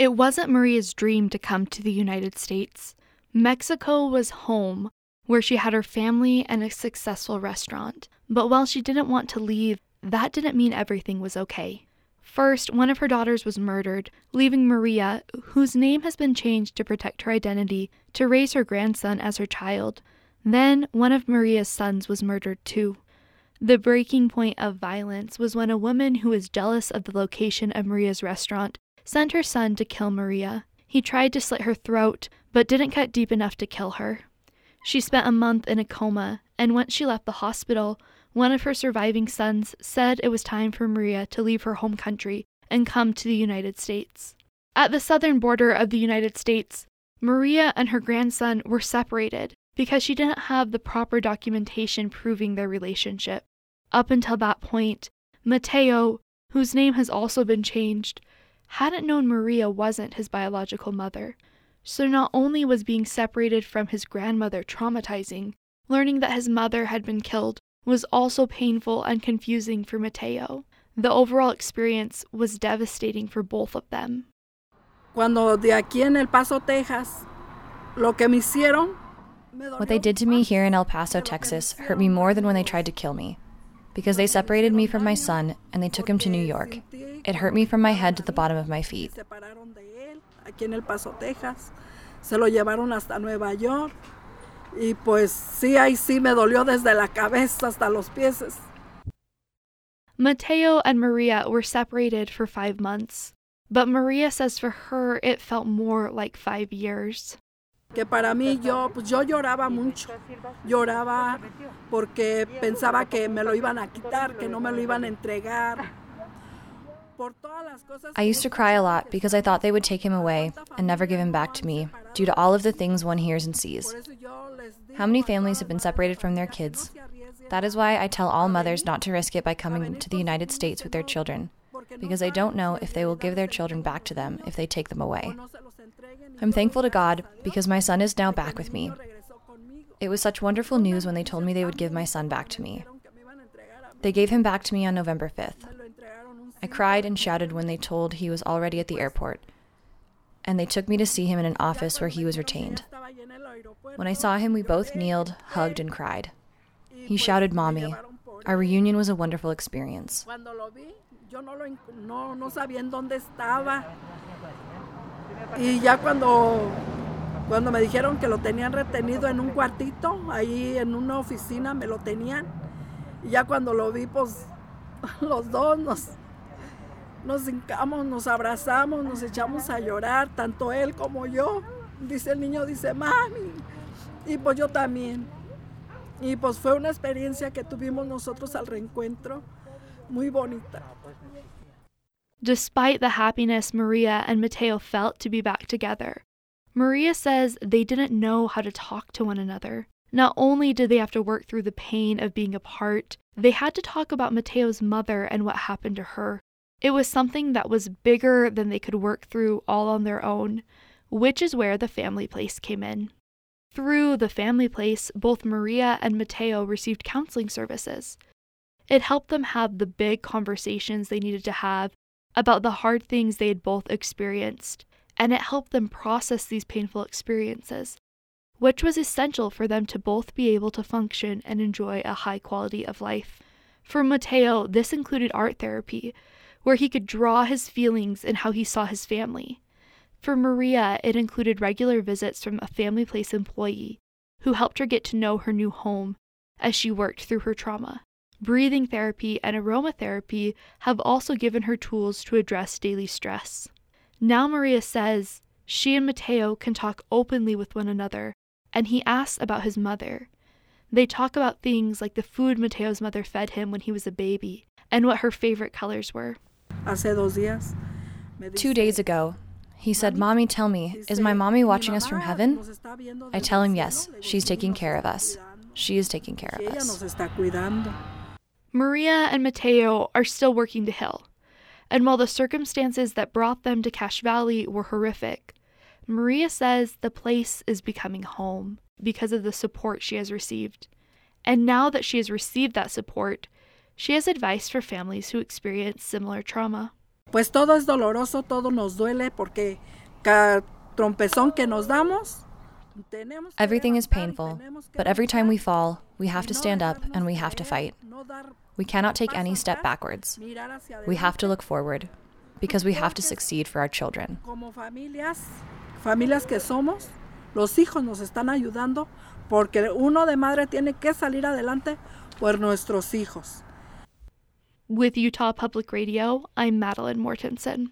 It wasn't Maria's dream to come to the United States. Mexico was home, where she had her family and a successful restaurant. But while she didn't want to leave, that didn't mean everything was okay. First, one of her daughters was murdered, leaving Maria, whose name has been changed to protect her identity, to raise her grandson as her child. Then, one of Maria's sons was murdered too. The breaking point of violence was when a woman who was jealous of the location of Maria's restaurant sent her son to kill Maria. He tried to slit her throat, but didn't cut deep enough to kill her. She spent a month in a coma, and once she left the hospital, one of her surviving sons said it was time for Maria to leave her home country and come to the United States. At the southern border of the United States, Maria and her grandson were separated because she didn't have the proper documentation proving their relationship. Up until that point, Mateo, whose name has also been changed, hadn't known Maria wasn't his biological mother. So not only was being separated from his grandmother traumatizing, learning that his mother had been killed was also painful and confusing for Mateo. The overall experience was devastating for both of them. Cuando de aquí en El Paso, Texas, lo que me hicieron what they did to me here in El Paso, Texas, hurt me more than when they tried to kill me. Because they separated me from my son and they took him to New York. It hurt me from my head to the bottom of my feet. Aquí en El Paso, Texas. Se lo llevaron hasta Nueva York. Y pues sí, ahí sí me dolió desde la cabeza hasta los pies. Mateo and Maria were separated for five months, but Maria says for her it felt more like five years. Que para mí yo, pues yo lloraba mucho, lloraba porque pensaba que me lo iban a quitar, que no me lo iban a entregar. I used to cry a lot because I thought they would take him away and never give him back to me due to all of the things one hears and sees. How many families have been separated from their kids? That is why I tell all mothers not to risk it by coming to the United States with their children, because I don't know if they will give their children back to them if they take them away. I'm thankful to God because my son is now back with me. It was such wonderful news when they told me they would give my son back to me. They gave him back to me on November 5th. I cried and shouted when they told he was already at the airport, and they took me to see him in an office where he was retained. When I saw him, we both kneeled, hugged, and cried. He shouted, Mommy. Our reunion was a wonderful experience. Y ya cuando, cuando me dijeron que lo tenían retenido en un cuartito, ahí en una oficina me lo tenían. Y ya cuando lo vi, pues los dos nos, nos hincamos, nos abrazamos, nos echamos a llorar, tanto él como yo. Dice el niño, dice, mami. Y pues yo también. Y pues fue una experiencia que tuvimos nosotros al reencuentro muy bonita. Despite the happiness Maria and Mateo felt to be back together, Maria says they didn't know how to talk to one another. Not only did they have to work through the pain of being apart, they had to talk about Mateo's mother and what happened to her. It was something that was bigger than they could work through all on their own, which is where the family place came in. Through the family place, both Maria and Mateo received counseling services. It helped them have the big conversations they needed to have about the hard things they had both experienced, and it helped them process these painful experiences, which was essential for them to both be able to function and enjoy a high quality of life. For Mateo, this included art therapy, where he could draw his feelings and how he saw his family. For Maria, it included regular visits from a family place employee who helped her get to know her new home as she worked through her trauma. Breathing therapy and aromatherapy have also given her tools to address daily stress. Now, Maria says she and Mateo can talk openly with one another, and he asks about his mother. They talk about things like the food Mateo's mother fed him when he was a baby and what her favorite colors were. Two days ago, he said, Mommy, tell me, is my mommy watching us from heaven? I tell him, yes, she's taking care of us. She is taking care of us. Maria and Mateo are still working to heal. And while the circumstances that brought them to Cache Valley were horrific, Maria says the place is becoming home because of the support she has received. And now that she has received that support, she has advice for families who experience similar trauma. Pues todo es doloroso, todo nos duele porque cada trompezón que nos damos Everything is painful, but every time we fall, we have to stand up and we have to fight. We cannot take any step backwards. We have to look forward because we have to succeed for our children. Familias, familias que somos, los hijos nos están ayudando porque uno de madre tiene que salir adelante por nuestros hijos. With Utah Public Radio, I'm Madeline Mortensen.